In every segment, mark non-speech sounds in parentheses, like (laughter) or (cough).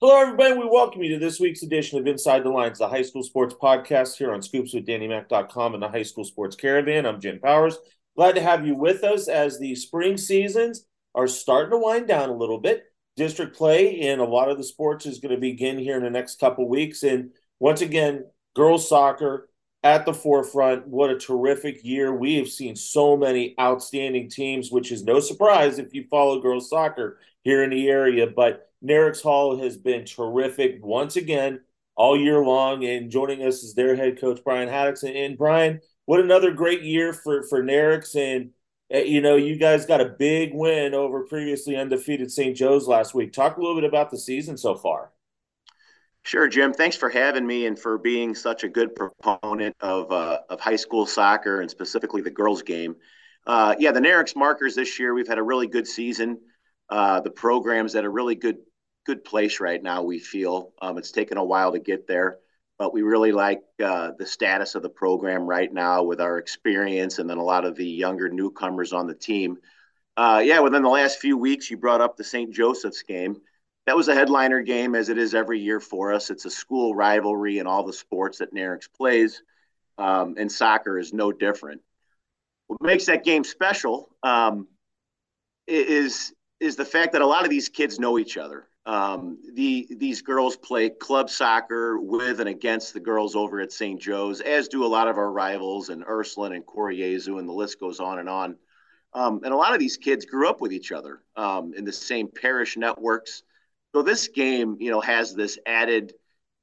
Hello, everybody. We welcome you to this week's edition of Inside the Lines, the high school sports podcast here on scoopswithdannymac.com and the High School Sports Caravan. I'm Jim Powers. Glad to have you with us as the spring seasons are starting to wind down a little bit. District play in a lot of the sports is going to begin here in the next couple weeks. And once again, girls soccer at the forefront. What a terrific year. We have seen so many outstanding teams, which is no surprise if you follow girls soccer here in the area. But Nerinx Hall has been terrific once again all year long. And joining us is their head coach, Brian Haddock. And, Brian, what another great year for, for Nerinx. And, uh, you know, you guys got a big win over previously undefeated St. Joe's last week. Talk a little bit about the season so far. Sure, Jim. Thanks for having me and for being such a good proponent of uh, of high school soccer and specifically the girls' game. Uh, yeah, the Nerinx Markers this year, we've had a really good season. Uh, the program's at a really good good place right now. We feel um, it's taken a while to get there, but we really like uh, the status of the program right now with our experience and then a lot of the younger newcomers on the team. Uh, yeah, within the last few weeks, you brought up the St. Joseph's game. That was a headliner game, as it is every year for us. It's a school rivalry in all the sports that Nerinx plays, um, and soccer is no different. What makes that game special um, is is the fact that a lot of these kids know each other. Um, the these girls play club soccer with and against the girls over at St. Joe's, as do a lot of our rivals and Ursuline and Cor Jesu, and the list goes on and on. Um, and a lot of these kids grew up with each other um, in the same parish networks. So this game, you know, has this added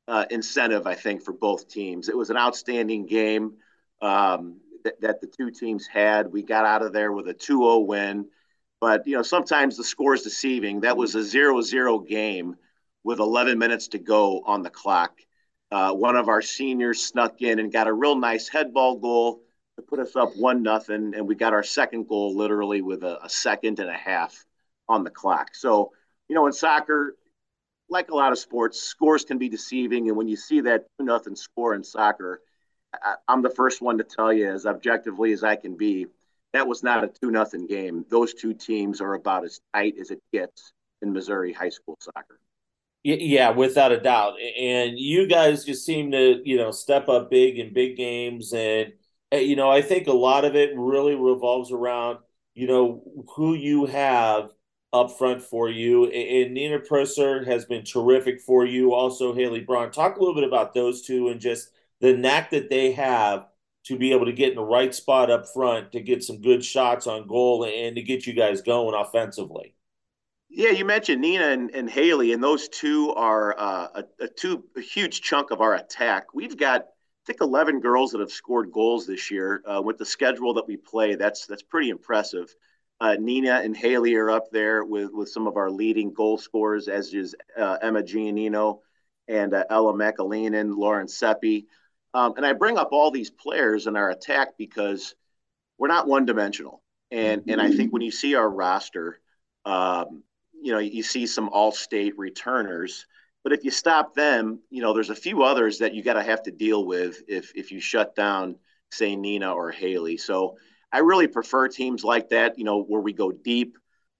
uh, incentive, I think, for both teams. It was an outstanding game um, that, that the two teams had. We got out of there with a 2-0 win but you know, sometimes the score is deceiving. That was a zero-zero game with 11 minutes to go on the clock. Uh, one of our seniors snuck in and got a real nice headball goal to put us up one nothing, and we got our second goal literally with a, a second and a half on the clock. So, you know, in soccer, like a lot of sports, scores can be deceiving, and when you see that two nothing score in soccer, I, I'm the first one to tell you as objectively as I can be that was not a two nothing game. Those two teams are about as tight as it gets in Missouri high school soccer. Yeah, without a doubt. And you guys just seem to, you know, step up big in big games. And, eh, you know, I think a lot of it really revolves around, you know, who you have up front for you. And Nina Presser has been terrific for you. Also, Haley Braun. Talk a little bit about those two and just the knack that they have to be able to get in the right spot up front to get some good shots on goal and to get you guys going offensively. Yeah, you mentioned Nina and, and Haley, and those two are uh, a, a, two a huge chunk of our attack. We've got, I think, eleven girls that have scored goals this year. Uh, with the schedule that we play, that's that's pretty impressive. Uh, Nina and Haley are up there with with some of our leading goal scorers, as is uh, Emma Giannino and uh, Ella McAleenan, Lauren Seppi. Um, and I bring up all these players in our attack because we're not one dimensional. And, and I think when you see our roster, um, you know, you see some all state returners. But if you stop them, you know, there's a few others that you got to have to deal with if, if you shut down, say, Nina or Haley. So I really prefer teams like that, you know, where we go deep.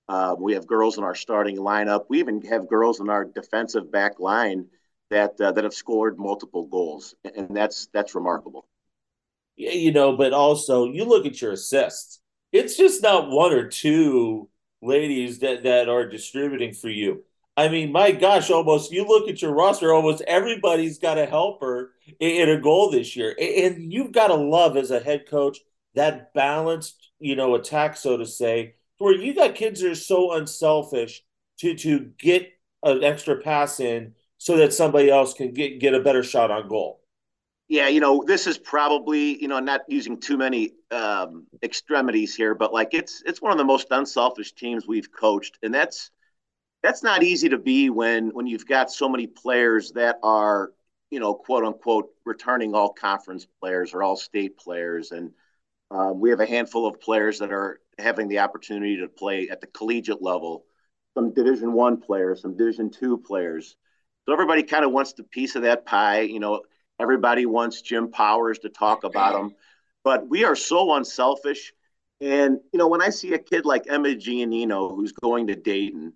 Uh, we have girls in our starting lineup. We even have girls in our defensive back line that uh, that have scored multiple goals, and that's that's remarkable. Yeah, you know, but also you look at your assists. It's just not one or two ladies that that are distributing for you. I mean, my gosh, almost you look at your roster, almost everybody's got a helper in, in a goal this year, and you've got to love as a head coach that balanced, you know, attack, so to say, where you got kids that are so unselfish to to get an extra pass in so that somebody else can get get a better shot on goal. Yeah, you know, this is probably you know not using too many um, extremities here, but like it's it's one of the most unselfish teams we've coached, and that's that's not easy to be when when you've got so many players that are you know quote unquote returning all conference players or all state players, and um, we have a handful of players that are having the opportunity to play at the collegiate level, some Division One players, some Division Two players. So everybody kind of wants the piece of that pie. You know, everybody wants Jim Powers to talk about them, but we are so unselfish. And you know, when I see a kid like Emma Giannino who's going to Dayton,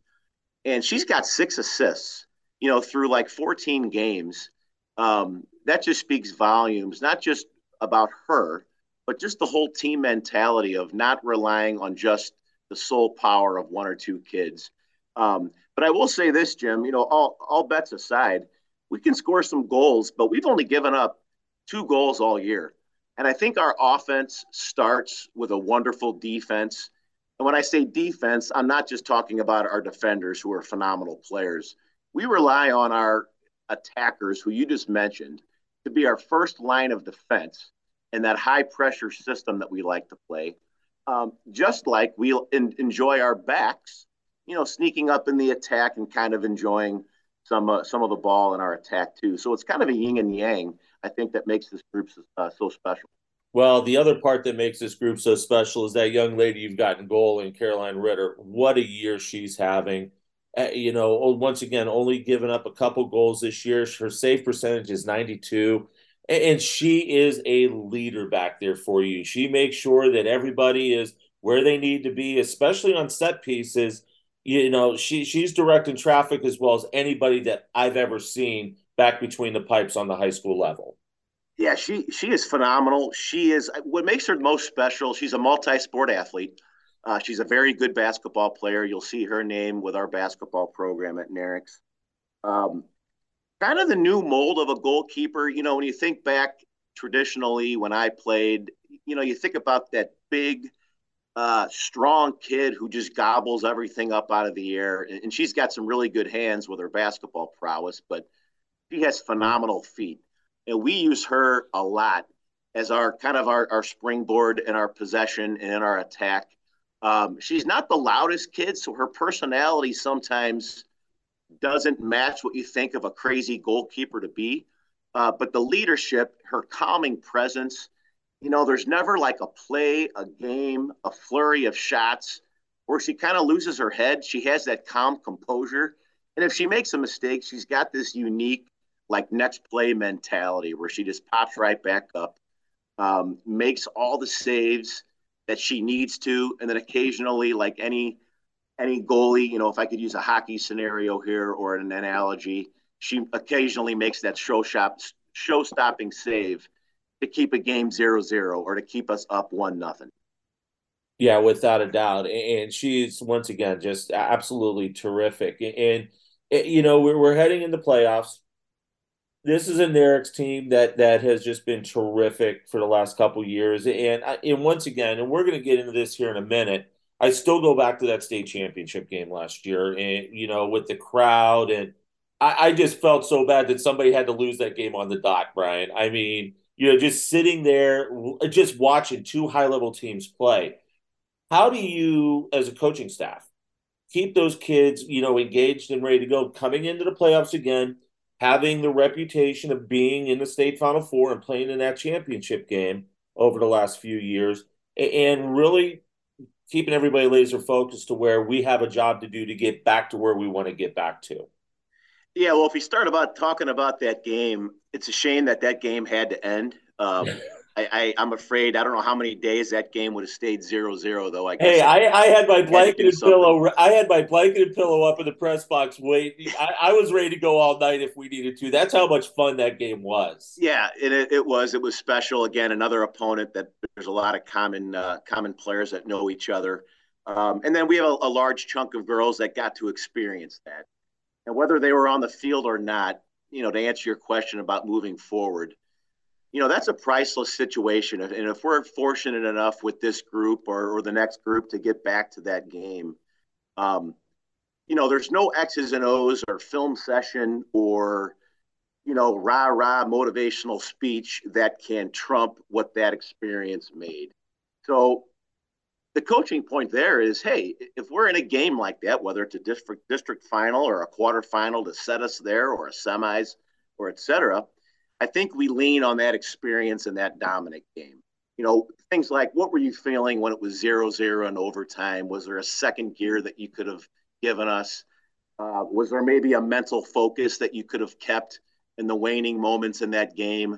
and she's got six assists, you know, through like 14 games, um, that just speaks volumes, not just about her, but just the whole team mentality of not relying on just the sole power of one or two kids. Um, but I will say this, Jim, you know, all, all bets aside, we can score some goals, but we've only given up two goals all year. And I think our offense starts with a wonderful defense. And when I say defense, I'm not just talking about our defenders who are phenomenal players. We rely on our attackers, who you just mentioned, to be our first line of defense in that high pressure system that we like to play. Um, just like in, enjoy our backs, you know, sneaking up in the attack and kind of enjoying some uh, some of the ball in our attack too. So it's kind of a yin and yang I think that makes this group uh, so special. Well, the other part that makes this group so special is that young lady you've got in goal in Caroline Ritter. What a year she's having. Uh, you know, once again, only given up a couple goals this year. Her save percentage is 92. And she is a leader back there for you. She makes sure that everybody is where they need to be, especially on set pieces. You know, she she's directing traffic as well as anybody that I've ever seen back between the pipes on the high school level. Yeah, she she is phenomenal. She is what makes her most special. She's a multi-sport athlete. Uh, she's a very good basketball player. You'll see her name with our basketball program at Nerinx. Um, kind of the new mold of a goalkeeper. You know, when you think back traditionally when I played, you know, you think about that big, uh, strong kid who just gobbles everything up out of the air. And she's got some really good hands with her basketball prowess, but she has phenomenal feet. And we use her a lot as our kind of our, our springboard in our possession and in our attack. Um, she's not the loudest kid, so her personality sometimes doesn't match what you think of a crazy goalkeeper to be. Uh, but the leadership, her calming presence, you know, there's never like a play, a game, a flurry of shots where she kind of loses her head. She has that calm composure. And if she makes a mistake, she's got this unique like next play mentality where she just pops right back up, um, makes all the saves that she needs to, and then occasionally, like any any goalie, you know, if I could use a hockey scenario here or an analogy, she occasionally makes that show shop show stopping save to keep a game zero zero or to keep us up one nothing. Yeah, without a doubt, and she's once again just absolutely terrific. And you know, we're we're heading into playoffs this is a Nerinx team that that has just been terrific for the last couple years, and uh, and once again, and we're going to get into this here in a minute. I still go back to that state championship game last year, and you know, with the crowd, and I, I just felt so bad that somebody had to lose that game on the dot, Brian. I mean, you know, just sitting there, just watching two high level teams play. How do you, as a coaching staff, keep those kids, you know, engaged and ready to go coming into the playoffs again? having the reputation of being in the state final four and playing in that championship game over the last few years and really keeping everybody laser focused to where we have a job to do to get back to where we want to get back to. Yeah, well, if we start about talking about that game, it's a shame that that game had to end. Um, (laughs) I, I am afraid I don't know how many days that game would have stayed zero zero though. I guess hey, I, I had my blanket and pillow. I had my blanket and pillow up in the press box. Wait, I, I, was ready to go all night if we needed to. That's how much fun that game was. Yeah, it, it was. It was special. Again, another opponent that there's a lot of common uh, common players that know each other, um, and then we have a, a large chunk of girls that got to experience that. And whether they were on the field or not, you know, to answer your question about moving forward you know that's a priceless situation. And if we're fortunate enough with this group or, or the next group to get back to that game um, you know there's no x's and o's or film session or you know rah rah motivational speech that can trump what that experience made. So the coaching point there is hey if we're in a game like that whether it's a district district final or a quarterfinal to set us there or a semis or et cetera I think we lean on that experience in that Dominic game. You know, things like what were you feeling when it was zero zero in overtime? Was there a second gear that you could have given us? Uh, was there maybe a mental focus that you could have kept in the waning moments in that game?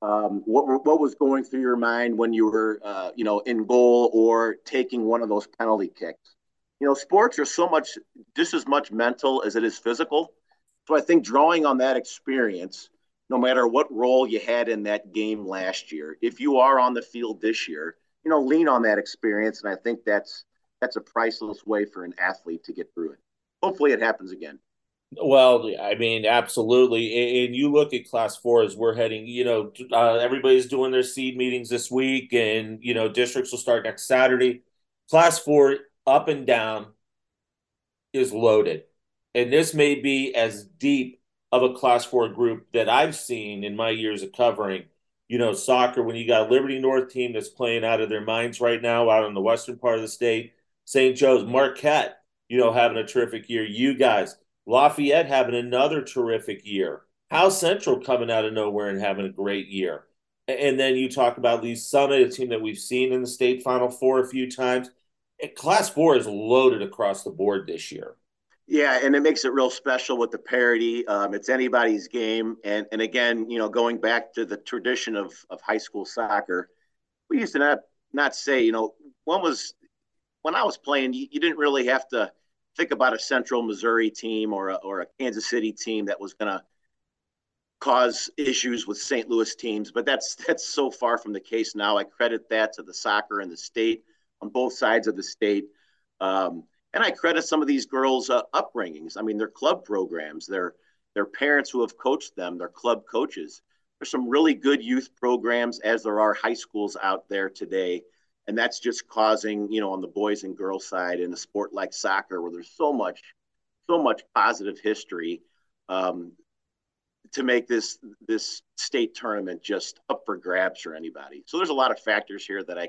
Um, what what was going through your mind when you were, uh, you know, in goal or taking one of those penalty kicks? You know, sports are so much just as much mental as it is physical. So I think drawing on that experience, no matter what role you had in that game last year, if you are on the field this year, you know, lean on that experience. And I think that's that's a priceless way for an athlete to get through it. Hopefully it happens again. Well, I mean, absolutely. And you look at class four as we're heading, you know, uh, everybody's doing their seed meetings this week, and, you know, districts will start next Saturday. Class four, up and down, is loaded. And this may be as deep of a class four group that I've seen in my years of covering, you know, soccer when you got Liberty North team that's playing out of their minds right now out in the western part of the state. St. Joe's, Marquette, you know, having a terrific year. You guys, Lafayette having another terrific year. Howell Central coming out of nowhere and having a great year. And then you talk about Lee Summit, a team that we've seen in the state final four a few times. Class four is loaded across the board this year. Yeah, and it makes it real special with the parity. Um, it's anybody's game, and and again, you know, going back to the tradition of of high school soccer, we used to not not say, you know, one was when I was playing, you, you didn't really have to think about a Central Missouri team or a, or a Kansas City team that was going to cause issues with St. Louis teams, but that's (laughs) that's so far from the case now. I credit that to the soccer in the state on both sides of the state, um, and I credit some of these girls' uh, upbringings. I mean, their club programs, their their parents who have coached them, their club coaches. There's some really good youth programs, as there are high schools out there today and that's just causing you know on the boys and girls side in a sport like soccer where there's so much so much positive history um, to make this this state tournament just up for grabs for anybody so there's a lot of factors here that i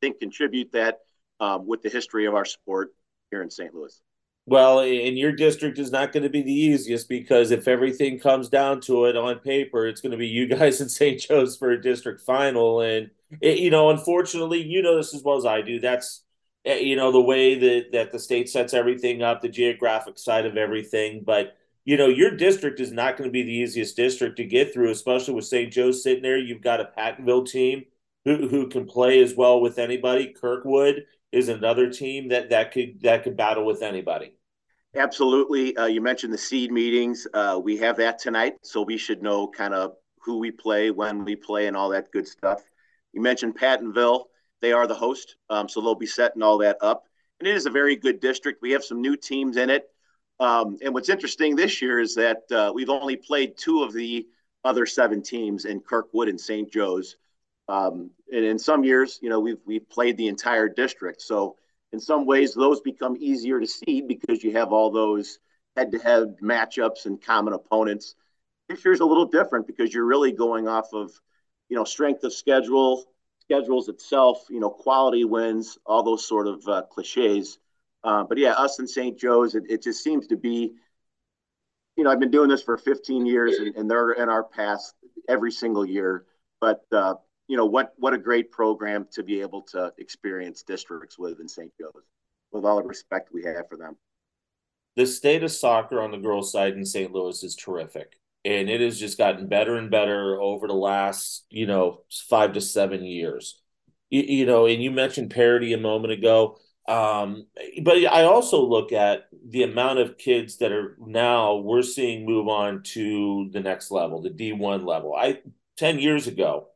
think contribute that um, with the history of our sport here in st louis well, in your district is not going to be the easiest because if everything comes down to it on paper, it's going to be you guys (laughs) in St. Joe's for a district final. And, it, you know, unfortunately, you know this as well as I do. That's, eh, you know, the way that, that the state sets everything up, the geographic side of everything. But, you know, your district is not going to be the easiest district to get through, especially with St. Joe's sitting there. You've got a Pattonville team who, who can play as well with anybody. Kirkwood is another team that that could that could battle with anybody. Absolutely. Uh, you mentioned the seed meetings. Uh, we have that tonight, so we should know kind of who we play, when we play, and all that good stuff. You mentioned Pattonville. They are the host, um, so they'll be setting all that up. And it is a very good district. We have some new teams in it. Um, and what's interesting this year is that uh, we've only played two of the other seven teams in Kirkwood and St. Joe's. Um, and in some years, you know, we've we've played the entire district. So in some ways, those become easier to see because you have all those head-to-head matchups and common opponents. This year's a little different because you're really going off of, you know, strength of schedule, schedules itself, you know, quality wins, all those sort of uh, cliches. Uh, but yeah, us and St. Joe's, it, it, just seems to be, you know, I've been doing this for 15 years, and, and they're in our past every single year. But uh, you know what what a great program to be able to experience districts with in St. Joe's. With all the respect we have for them. The state of soccer on the girls' side in St. Louis is terrific. And it has just gotten better and better over the last, you know, five to seven years. You, you know, and you mentioned parity a moment ago. Um, but I also look at the amount of kids that are now we're seeing move on to the next level, the D1 level. I 10 years ago,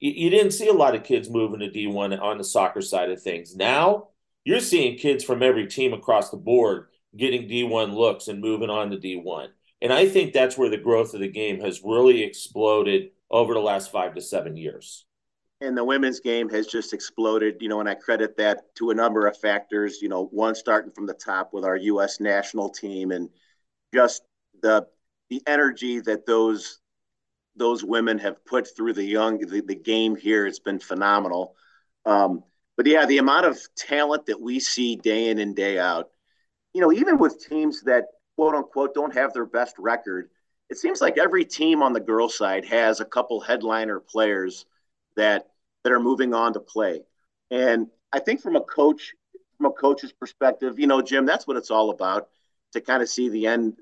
you, you didn't see a lot of kids moving to D1 on the soccer side of things. Now you're seeing kids from every team across the board getting D1 looks and moving on to D1. And I think that's where the growth of the game has really exploded over the last five to seven years. And the women's game has just exploded, you know, and I credit that to a number of factors, you know, one starting from the top with our US national team and just the the energy that those those women have put through the young the, the game here. It's been phenomenal. Um, but yeah, the amount of talent that we see day in and day out, you know, even with teams that quote unquote don't have their best record, it seems like every team on the girls' side has a couple headliner players that that are moving on to play. And I think from a coach from a coach's perspective, you know, Jim, that's what it's all about to kind of see the end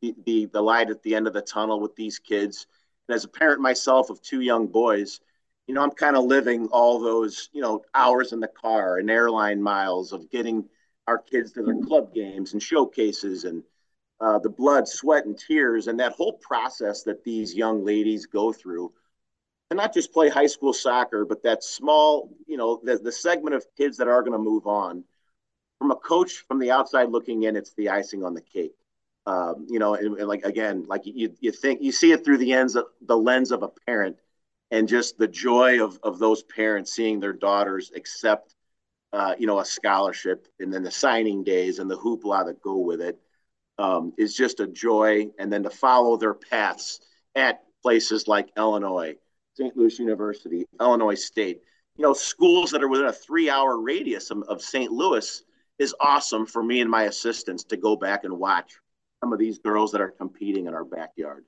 the, the the light at the end of the tunnel with these kids and as a parent myself of two young boys, you know, I'm kind of living all those, you know, hours in the car and airline miles of getting our kids to their club games and showcases and uh, the blood, sweat, and tears, and that whole process that these young ladies go through to not just play high school soccer, but that small, you know, the, the segment of kids that are going to move on. From a coach from the outside looking in, it's the icing on the cake. Um, you know, and, and, like again, like you, you think you see it through the ends of the lens of a parent, and just the joy of of those parents seeing their daughters accept, uh, you know, a scholarship, and then the signing days and the hoopla that go with it um, is just a joy. And then to follow their paths at places like Illinois, St. Louis University, Illinois State, you know, schools that are within a three hour radius of, of St. Louis is awesome for me and my assistants to go back and watch some of these girls that are competing in our backyard.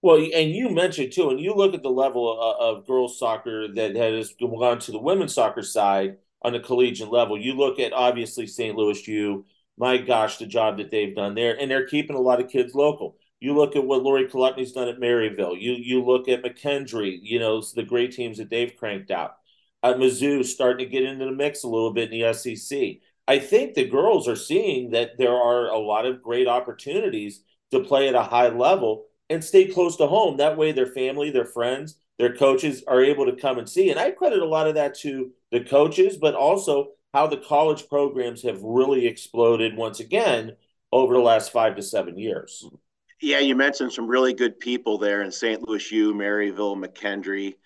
Well, and you mentioned too, and you look at the level of, of girls soccer that has gone to the women's soccer side on the collegiate level. You look at obviously St. Louis U, my gosh, the job that they've done there, and they're keeping a lot of kids local. You look at what Lori Chalupny's done at Maryville. You you look at McKendree. You know the great teams that they've cranked out. At Mizzou, starting to get into the mix a little bit in the SEC. I think the girls are seeing that there are a lot of great opportunities to play at a high level and stay close to home. That way, their family, their friends, their coaches are able to come and see. And I credit a lot of that to the coaches, but also how the college programs have really exploded once again over the last five to seven years. Yeah, you mentioned some really good people there in St. Louis U, Maryville, McKendree.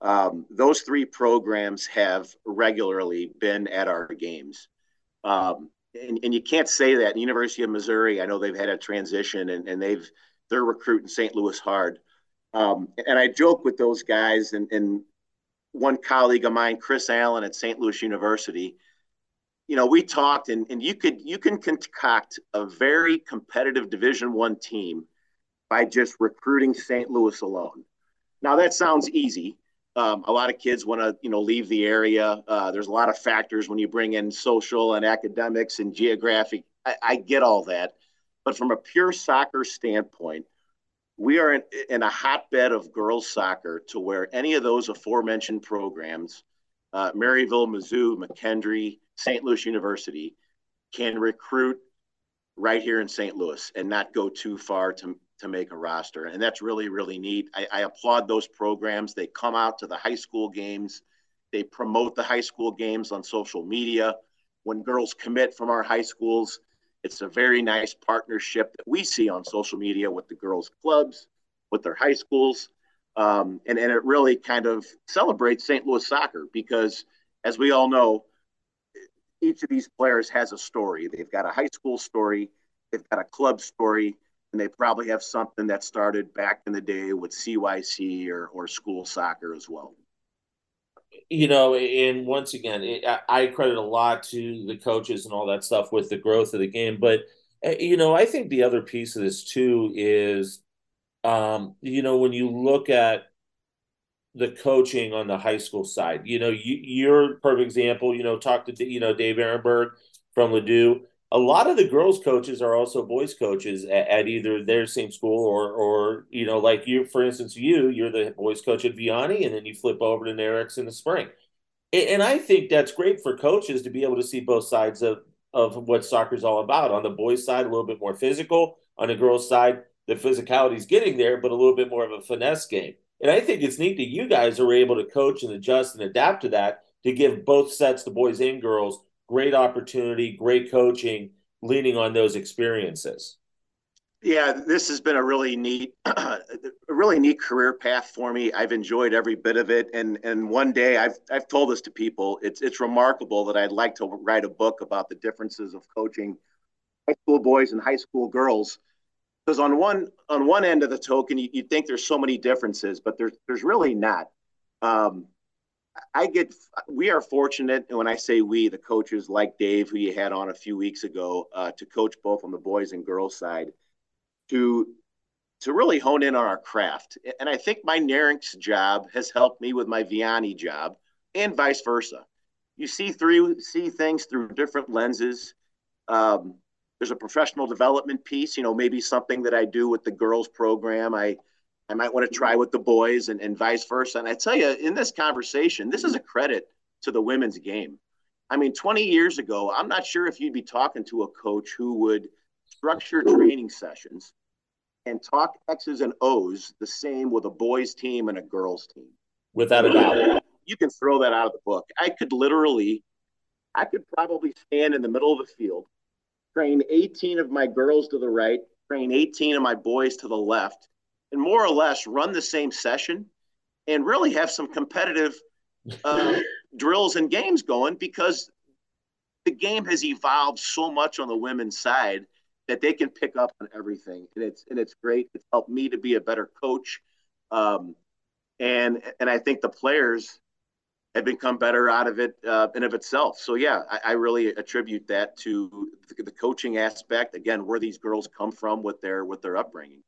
Um, those three programs have regularly been at our games. Um, and, and you can't say that. University of Missouri, I know they've had a transition and, and they've they're recruiting St. Louis hard. Um, and I joke with those guys and, and one colleague of mine, Chris Allen at St. Louis University, you know, we talked and, and you could you can concoct a very competitive division one team by just recruiting St. Louis alone. Now that sounds easy. Um, a lot of kids want to, you know, leave the area. Uh, there's a lot of factors when you bring in social and academics and geographic. I, I get all that, but from a pure soccer standpoint, we are in, in, a hotbed of girls soccer to where any of those aforementioned programs, uh, Maryville, Mizzou, McKendree, St. Louis University can recruit right here in St. Louis and not go too far to, to make a roster. And that's really, really neat. I, I applaud those programs. They come out to the high school games, they promote the high school games on social media. When girls commit from our high schools, it's a very nice partnership that we see on social media with the girls' clubs, with their high schools. Um, and, and it really kind of celebrates St. Louis soccer because, as we all know, each of these players has a story. They've got a high school story, they've got a club story, and they probably have something that started back in the day with CYC or, or school soccer as well. You know, and once again, it, I credit a lot to the coaches and all that stuff with the growth of the game. But, eh, you know, I think the other piece of this too is, um, you know, when you look at the coaching on the high school side. You know, you, you're perfect example. You know, talk to you know Dave Ehrenberg from Ladue. A lot of the girls coaches are also boys coaches at, at, either their same school or or you know like you for instance you you're the boys coach at Vianney and then you flip over to Nerinx in the spring. And, I think that's great for coaches to be able to see both sides of of what soccer's all about. On the boys side, a little bit more physical. On the girls side, the physicality is getting there, but a little bit more of a finesse game. And I think it's neat that you guys are able to coach and adjust and adapt to that to give both sets, the boys and girls, great opportunity, great coaching, leaning on those experiences. Yeah, this has been a really neat, (clears throat) a really neat career path for me. I've enjoyed every bit of it, and and one day I've I've told this to people. It's it's remarkable that I'd like to write a book about the differences of coaching high school boys and high school girls because on one on one end of the token, you, you think there's so many differences, but there's there's really not. Um, I get we are fortunate, and when I say we, the coaches like Dave, who you had on a few weeks ago, uh, to coach both on the boys and girls side, to to really hone in on our craft. And I think my Nerinx job has helped me with my Vianney job, and vice versa. You see through see things through different lenses. Um, there's a professional development piece, you know, maybe something that I do with the girls program. I I might want to try with the boys and, and vice versa. And I tell you, in this conversation, this is a credit to the women's game. I mean, 20 years ago, I'm not sure if you'd be talking to a coach who would structure training sessions and talk X's and O's the same with a boys team and a girls team. Without a doubt. You can throw that out of the book. I could literally, I could probably stand in the middle of the field, train 18 of my girls to the right, train 18 of my boys to the left, and more or less run the same session and really have some competitive uh, (laughs) drills and games going because the game has evolved so much on the women's side that they can pick up on everything, and it's and it's great. It's helped me to be a better coach, um, and and I think the players have become better out of it uh, in of itself. So yeah, I, I really attribute that to the, the coaching aspect. Again, where these girls come from with their with their upbringing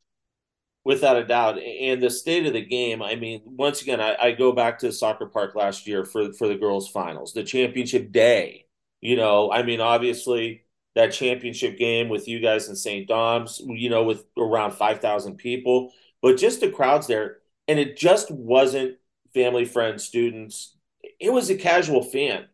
without a doubt. And the state of the game, I mean, once again, I, I, go back to soccer park last year for for the girls' finals, the championship day. You know, I mean, obviously that championship game with you guys in St. Dom's, you know, with around 5,000 people, but just the crowds there. And it just wasn't family, friends, students. It was a casual fan.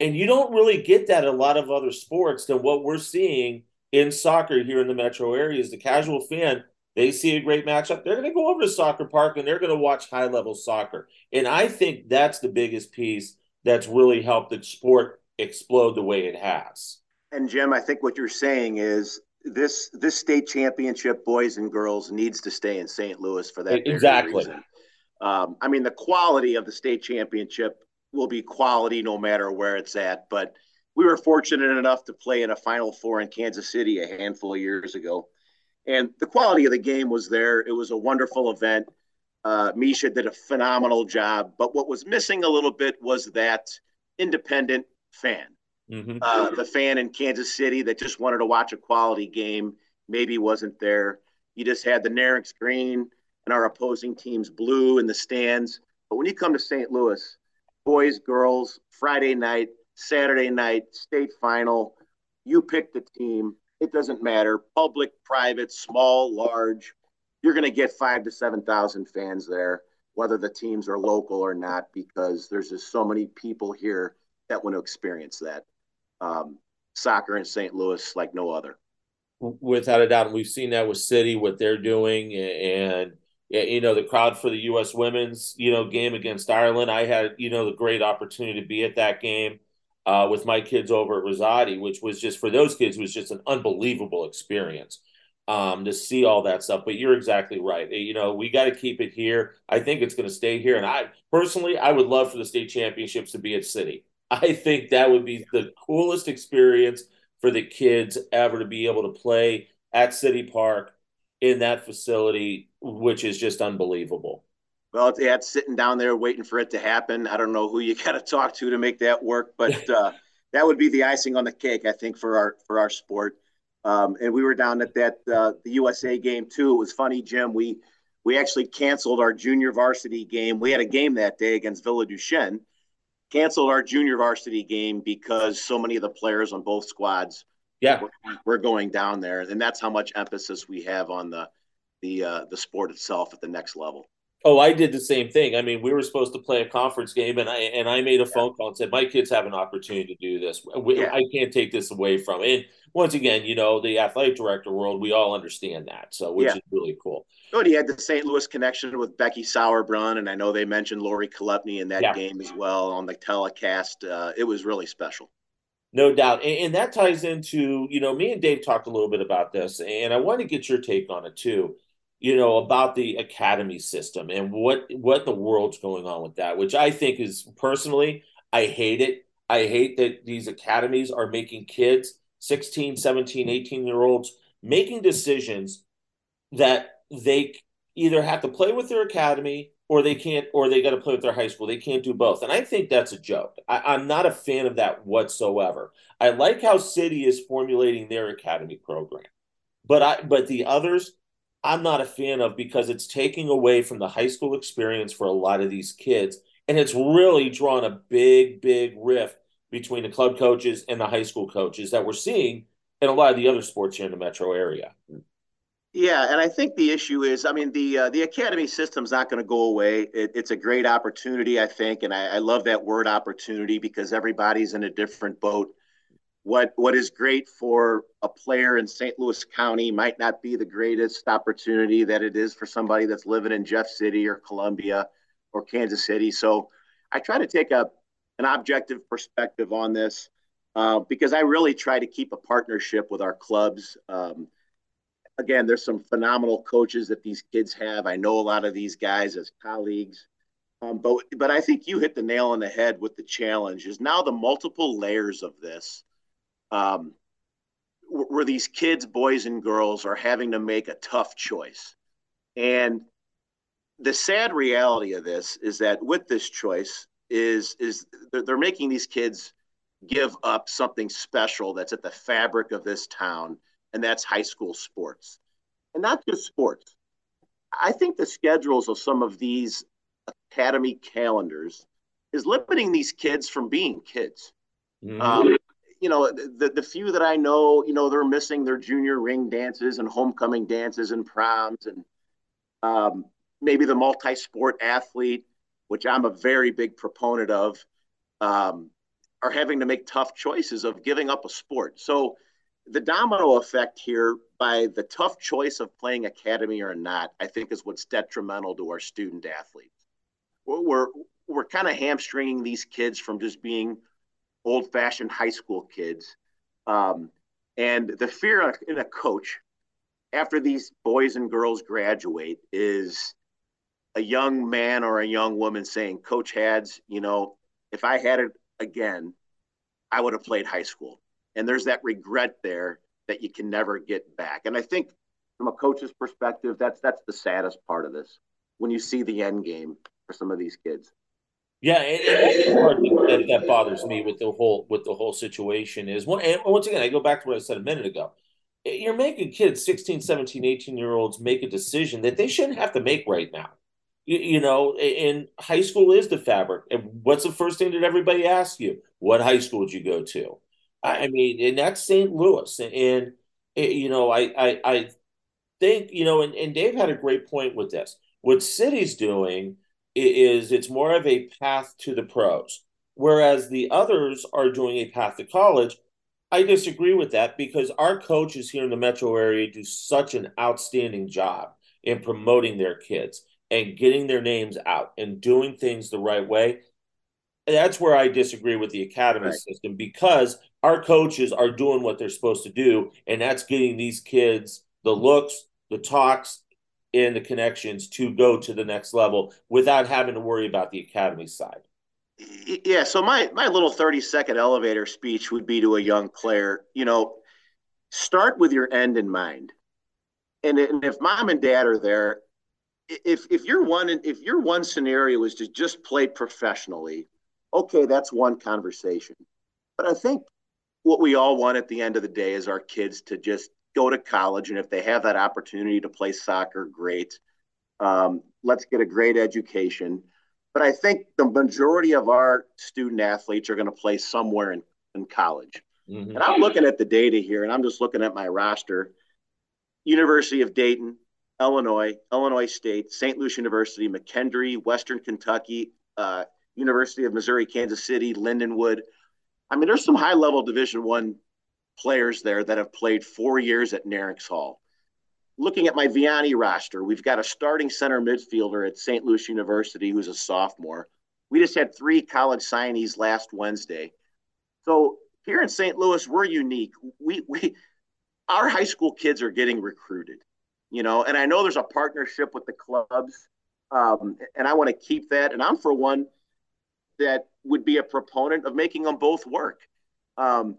And you don't really get that a lot of other sports than what we're seeing in soccer here in the metro area is the casual fan. They see a great matchup. They're going to go over to soccer park and they're going to watch high level soccer. And I think that's the biggest piece that's really helped the sport explode the way it has. And Jim, I think what you're saying is this this state championship, boys and girls, needs to stay in St. Louis for that exactly. Um, I mean, the quality of the state championship will be quality no matter where it's at. But we were fortunate enough to play in a Final Four in Kansas City a handful of years ago, and the quality of the game was there. It was a wonderful event. Uh, MSHSAA did a phenomenal job, but what was missing a little bit was that independent fan Mm-hmm. Uh, the fan in Kansas City that just wanted to watch a quality game maybe wasn't there. You just had the Nerinx green and our opposing team's blue in the stands. But when you come to St. Louis, boys, girls, Friday night, Saturday night, state final, you pick the team. It doesn't matter, public, private, small, large. You're going to get five to 7,000 fans there, whether the teams are local or not, because there's just so many people here that want to experience that um, soccer in St. Louis like no other. Without a doubt, we've seen that with City what they're doing, and you know the crowd for the U.S. women's you know game against Ireland. I had you know the great opportunity to be at that game uh, with my kids over at Rosati, which was just for those kids was just an unbelievable experience um, to see all that stuff. But you're exactly right. You know, we got to keep it here. I think it's going to stay here. And I personally, I would love for the state championships to be at City. (laughs) I think that would be the coolest experience for the kids ever to be able to play at City Park in that facility, which is just unbelievable. Well, yeah, it's sitting down there waiting for it to happen. I don't know who you (laughs) got to talk to to make that work, but (laughs) uh, that would be the icing on the cake, I think, for our for our sport. Um, and we were down at that uh, the USA game too. It was funny, Jim. We we actually canceled our junior varsity game. We had a game that day against Villa Duchesne. canceled our junior varsity game because so many of the players on both squads yeah were, were going down there and that's how much emphasis we have on the the uh, the sport itself at the next level oh i did the same thing i mean we were supposed to play a conference game and i and i made a yeah. phone call and said my kids have an opportunity to do this we, yeah. i can't take this away from and once again you know the athletic director world we all understand that so which yeah. is really cool Good. He had the St. Louis connection with Becky Sauerbrunn, and I know they mentioned Lori Chalupny in that game as well on the telecast. Uh, it was really special. No doubt. And, and, that ties into, you know, me and Dave talked a little bit about this, and I want to get your take on it too, you know, about the academy system and what what the world's going on with that, which I think is personally, I hate it. I hate that these academies are making kids, 16, 17, 18 year olds, making decisions that they either have to play with their academy or they can't or they got to play with their high school. They can't do both. And i think that's a joke. I, am not a fan of that whatsoever. I like how city is formulating their academy program but i but the others i'm not a fan of because it's taking away from the high school experience for a lot of these kids and it's really drawn a big big rift between the club coaches and the high school coaches that we're seeing in a lot of the other sports here in the metro area yeah, and I think the issue is, I mean, the uh, the academy system's not going to go away. It, it's a great opportunity, I think, and I, I, love that word opportunity because everybody's in a different boat. What what is great for a player in St. Louis County might not be the greatest opportunity that it is for somebody that's living in Jeff City or Columbia or Kansas City. So I try to take a an objective perspective on this uh, because I really try to keep a partnership with our clubs. Um, again, there's some phenomenal coaches that these kids have. I know a lot of these guys as colleagues. Um, but but I think you hit the nail on the head with the challenge is now the multiple layers of this um, where these kids, boys and girls, are having to make a tough choice. And the sad reality of this is that with this choice is is they're making these kids give up something special that's at the fabric of this town, and that's high school sports, and not just sports. I think the schedules of some of these academy calendars is limiting these kids from being kids. Mm-hmm. Um, you know, the, the few that I know, you know, they're missing their junior ring dances and homecoming dances and proms and um, maybe the multi sport athlete, which I'm a very big proponent of, um, are having to make tough choices of giving up a sport. So the domino effect here by the tough choice of playing academy or not, I think is what's detrimental to our student athletes. We're, we're, we're kind of hamstringing these kids from just being old fashioned high school kids. Um, and the fear in a coach after these boys and girls graduate is a young man or a young woman saying, Coach Hads, you know, if I had it again, I would have played high school. And there's that regret there that you can never get back. And I think from a coach's perspective, that's that's the saddest part of this when you see the end game for some of these kids. Yeah, and, part that, that bothers me with the whole with the whole situation is one. And once again, I go back to what I said a minute ago. You're making kids 16, 17, 18 year olds make a decision that they shouldn't have to make right now. You, you know, and high school is the fabric. And what's the first thing that everybody asks you? What high school did you go to? I mean, and that's St. Louis. And, and you know, I, I, I think, you know, and, and Dave had a great point with this. What City's doing is it's more of a path to the pros, whereas the others are doing a path to college. I disagree with that because our coaches here in the metro area do such an outstanding job in promoting their kids and getting their names out and doing things the right way. That's where I disagree with the academy right. system because our coaches are doing what they're supposed to do, and that's getting these kids the looks, the talks, and the connections to go to the next level without having to worry about the academy side. Yeah, so my my little 30 second elevator speech would be to a young player, you know, start with your end in mind. And, and if mom and dad are there, if if your one if your one scenario is to just play professionally, okay, that's one conversation. But I think what we all want at the end of the day is our kids to just go to college, and if they have that opportunity to play soccer, great. Um, let's get a great education. But I think the majority of our student athletes are going to play somewhere in, in college. Mm-hmm. And I'm looking at the data here, and I'm just looking at my roster. University of Dayton, Illinois, Illinois State, St. Louis University, McKendree, Western Kentucky, uh, University of Missouri, Kansas City, Lindenwood. I mean, there's some high level Division One players there that have played four years at Nerinx Hall. Looking at my Vianney roster, we've got a starting center midfielder at St. Louis University who's a sophomore. We just had three college signees last Wednesday. So here in St. Louis, we're unique. We we our high school kids are getting recruited, you know, and I know there's a partnership with the clubs, um, and I want to keep that. And I'm for one that would be a proponent of making them both work. Um,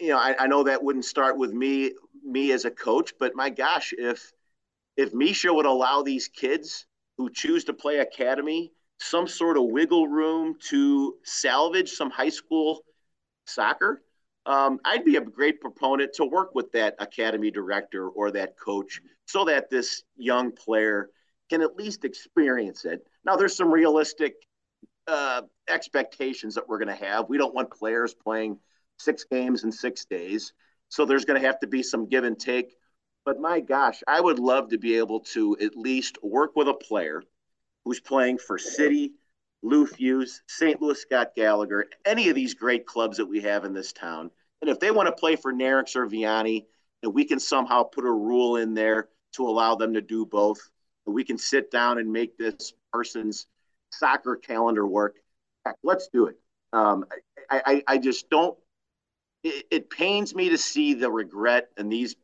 you know, I, I know that wouldn't start with me, me as a coach, but my gosh, if if MSHSAA would allow these kids who choose to play academy some sort of wiggle room to salvage some high school soccer, um, I'd be a great proponent to work with that academy director or that coach so that this young player can at least experience it. Now, there's some realistic uh, expectations that we're going to have. We don't want players playing six games in six days. So there's going to have to be some give and take. But my gosh, I would love to be able to at least work with a player who's playing for City, Lou St. Louis Scott Gallagher, any of these great clubs that we have in this town, And if they want to play for Nerinx or Vianney, and we can somehow put a rule in there to allow them to do both, and we can sit down and make this person's soccer calendar work, heck, let's do it. Um, I, I, I just don't. It, it pains me to see the regret in these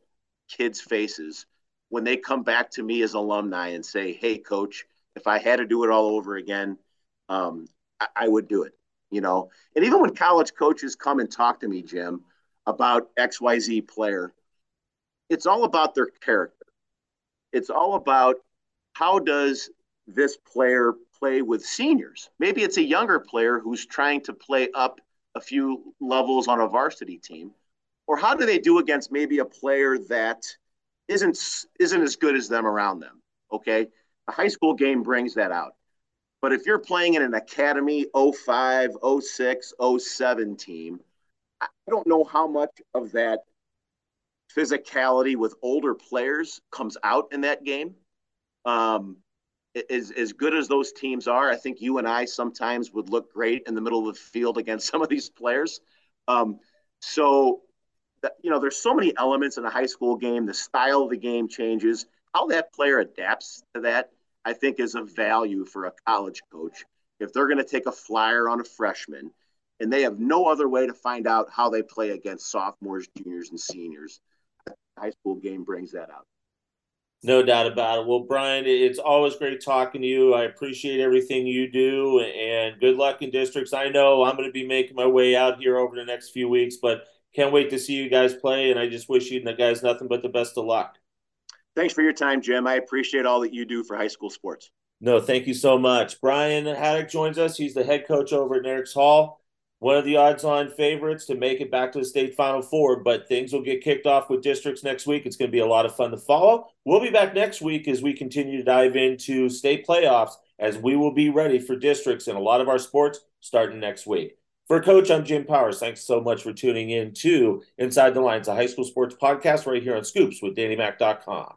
kids' faces when they come back to me as alumni and say, "Hey, coach, if I had to do it all over again, um, I, I would do it." You know, and even when college coaches come and talk to me, Jim, about X Y Z player, it's all about their character. It's all about how does this player play with seniors? Maybe it's a younger player who's trying to play up a few levels on a varsity team, or how do they do against maybe a player that isn't isn't as good as them around them? Okay, a high school game brings that out. But if you're playing in an academy 05, 06, 07 team, I don't know how much of that physicality with older players comes out in that game. Um, as, as good as those teams are, I think you and I sometimes would look great in the middle of the field against (laughs) some of these players. Um, so, that, you know, there's so many elements in a high school game. The style of the game changes. How that player adapts to that, I think, is a value for a college coach. If they're going to take a flyer on a freshman and they have no other way to find out how they play against sophomores, juniors, and seniors, the high school game brings that out. No doubt about it. Well, Brian, it's always great talking to you. I appreciate everything you do and good luck in districts. I know I'm going to be making my way out here over the next few weeks, but can't wait to see you guys play. And I just wish you and the guys nothing but the best of luck. Thanks for your time, Jim. I appreciate all that you do for high school sports. No, thank you so much. Brian Haddock joins us. He's the head coach over at Nerinx Hall one of the odds on favorites to make it back to the state final four, but things will get kicked off with districts next week. It's going to be a lot of fun to follow. We'll be back next week as we continue to dive into state playoffs as we will be ready for districts and a lot of our sports starting next week. For Coach, I'm Jim Powers. Thanks so much for tuning in to Inside the Lines, a high school sports podcast right here on Scoops with DannyMac.com.